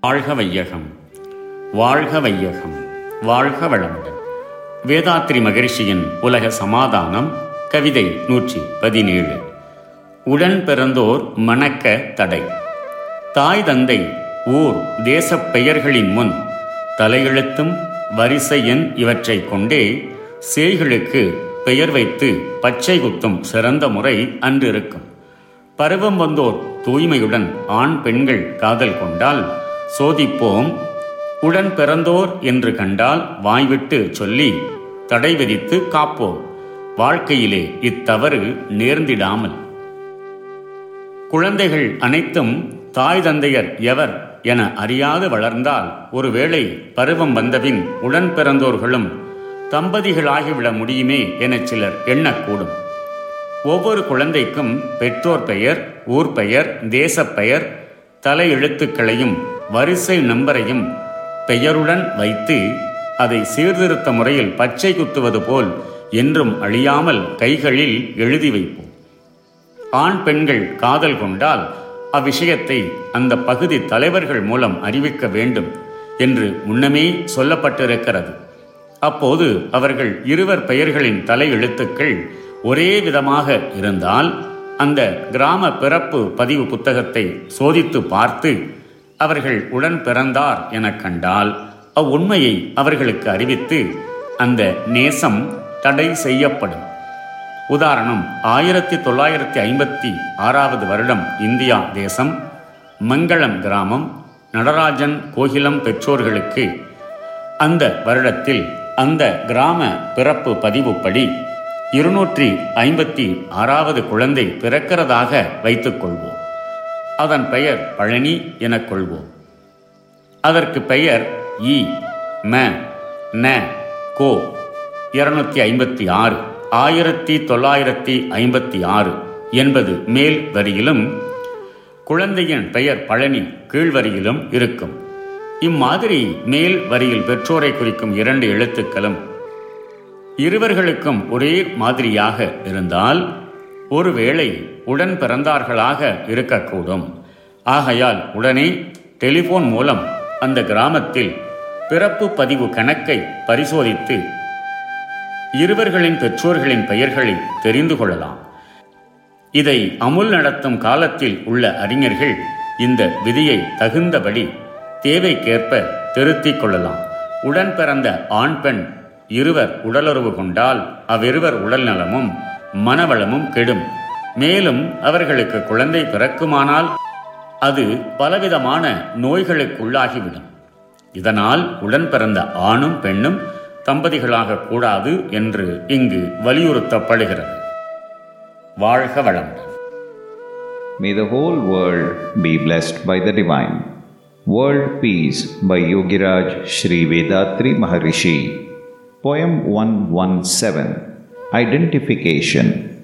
வாழ்க வையகம் வாழ்க வையகம் வாழ்க வளமுடன் வேதாத்ரி மகிழ்ச்சியின் உலக சமாதானம் கவிதை நூற்றி பதினேழு. உடன் பிறந்தோர் மணக்க தடை. தாய் தந்தை ஊர் தேசப் பெயர்களின் முன் தலையெழுத்தும் வரிசை எண் இவற்றைக் கொண்டே சேய்களுக்கு பெயர் வைத்து பச்சை குத்தும் சிறந்த முறை அன்றிருக்கும். பருவம் வந்தோர் தூய்மையுடன் ஆண் பெண்கள் காதல் கொண்டால் சோதிப்போம். உடன் பிறந்தோர் என்று கண்டால் வாய்விட்டு சொல்லி தடை விதித்து காப்போம். வாழ்க்கையிலே இத்தவறு நேர்ந்திடாமல். குழந்தைகள் அனைத்தும் தாய் தந்தையர் எவர் என அறியாது வளர்ந்தால் ஒருவேளை பருவம் வந்தபின் உடன் பிறந்தோர்களும் தம்பதிகளாகிவிட முடியுமே என சிலர் எண்ணக்கூடும். ஒவ்வொரு குழந்தைக்கும் பெற்றோர் பெயர் ஊர் பெயர் தேசப் பெயர் தலை எழுத்துக்களையும் வரிசை நம்பரையும் பெயருடன் வைத்து அதை சீர்திருத்த முறையில் பச்சை குத்துவது போல் என்றும் அழியாமல் கைகளில் எழுதி வைப்போம். ஆண் பெண்கள் காதல் கொண்டால் அவ்விஷயத்தை அந்த பகுதி தலைவர்கள் மூலம் அறிவிக்க வேண்டும் என்று முன்னமே சொல்லப்பட்டிருக்கிறது. அப்போது அவர்கள் இருவர் பெயர்களின் தலை எழுத்துக்கள் ஒரே விதமாக இருந்தால் அந்த கிராம பிறப்பு பதிவு புத்தகத்தை சோதித்து பார்த்து அவர்கள் உடன் பிறந்தார் எனக் கண்டால் அவ்வுண்மையை அவர்களுக்கு அறிவித்து அந்த நேசம் தடை செய்யப்படும். உதாரணம் ஆயிரத்தி தொள்ளாயிரத்தி ஐம்பத்தி ஆறாவது வருடம் இந்தியா தேசம் மங்களம் கிராமம் நடராஜன் கோகிலம் பெற்றோர்களுக்கு. அந்த வருடத்தில் அந்த கிராம பிறப்பு பதிவுப்படி இருநூற்றி ஐம்பத்தி ஆறாவது குழந்தை பிறக்கிறதாக வைத்துக் கொள்வோம் அதன் பெயர் பழனி எனக் கொள்வோம். அதற்கு பெயர் இ ம ந கோ. இருநூத்தி ஐம்பத்தி ஆறு ஆயிரத்தி தொள்ளாயிரத்தி ஐம்பத்தி ஆறு என்பது மேல் வரியிலும் குழந்தையின் பெயர் பழனி கீழ்வரியிலும் இருக்கும். இம்மாதிரி மேல் வரியில் பெற்றோரை குறிக்கும் இரண்டு எழுத்துக்களும் இருவர்களுக்கும் ஒரே மாதிரியாக இருந்தால் ஒருவேளை உடன் பிறந்தார்களாக இருக்கக்கூடும். ஆகையால் உடனே டெலிபோன் மூலம் அந்த கிராமத்தில் பிறப்பு பதிவு கணக்கை பரிசோதித்து இருவர்களின் பெற்றோர்களின் பெயர்களை தெரிந்து கொள்ளலாம். இதை அமுல் நடத்தும் காலத்தில் உள்ள அறிஞர்கள் இந்த விதியை தகுந்தபடி தேவைக்கேற்ப திருத்திக் கொள்ளலாம். உடன் பிறந்த ஆண் பெண் இருவர் உடலுறவு கொண்டால் அவ்விருவர் உடல் நலமும் மனவளமும் கெடும் மேலும் அவர்களுக்கு குழந்தை பிறக்குமானால் அது பலவிதமான நோய்களுக்குள்ளாகிவிடும் இதனால் உடன் பிறந்த ஆணும் பெண்ணும் தம்பதிகளாக கூடாது என்று இங்கு வலியுறுத்தப்படுகிறது வாழ்க வளமுடன் May the whole world be blessed by the divine. World Peace by Yogiraj Sri Vedatri Maharishi. Poem 117 Identification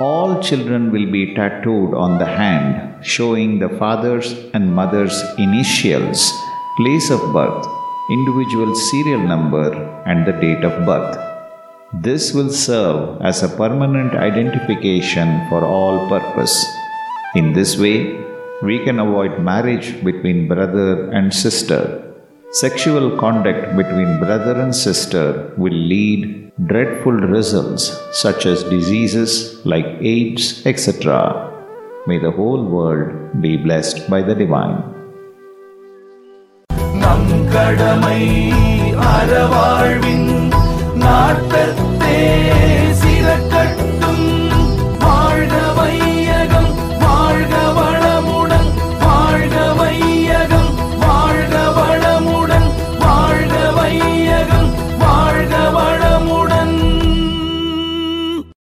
All children will be tattooed on the hand, showing the father's and mother's initials, place of birth, individual serial number, and the date of birth. This will serve as a permanent identification for all purpose. In this way, we can avoid marriage between brother and sister. Sexual conduct between brother and sister will lead dreadful results such as diseases like AIDS, etc. May the whole world be blessed by the divine. நம் கடமை அறவாழ்வின் நாட்டத்தே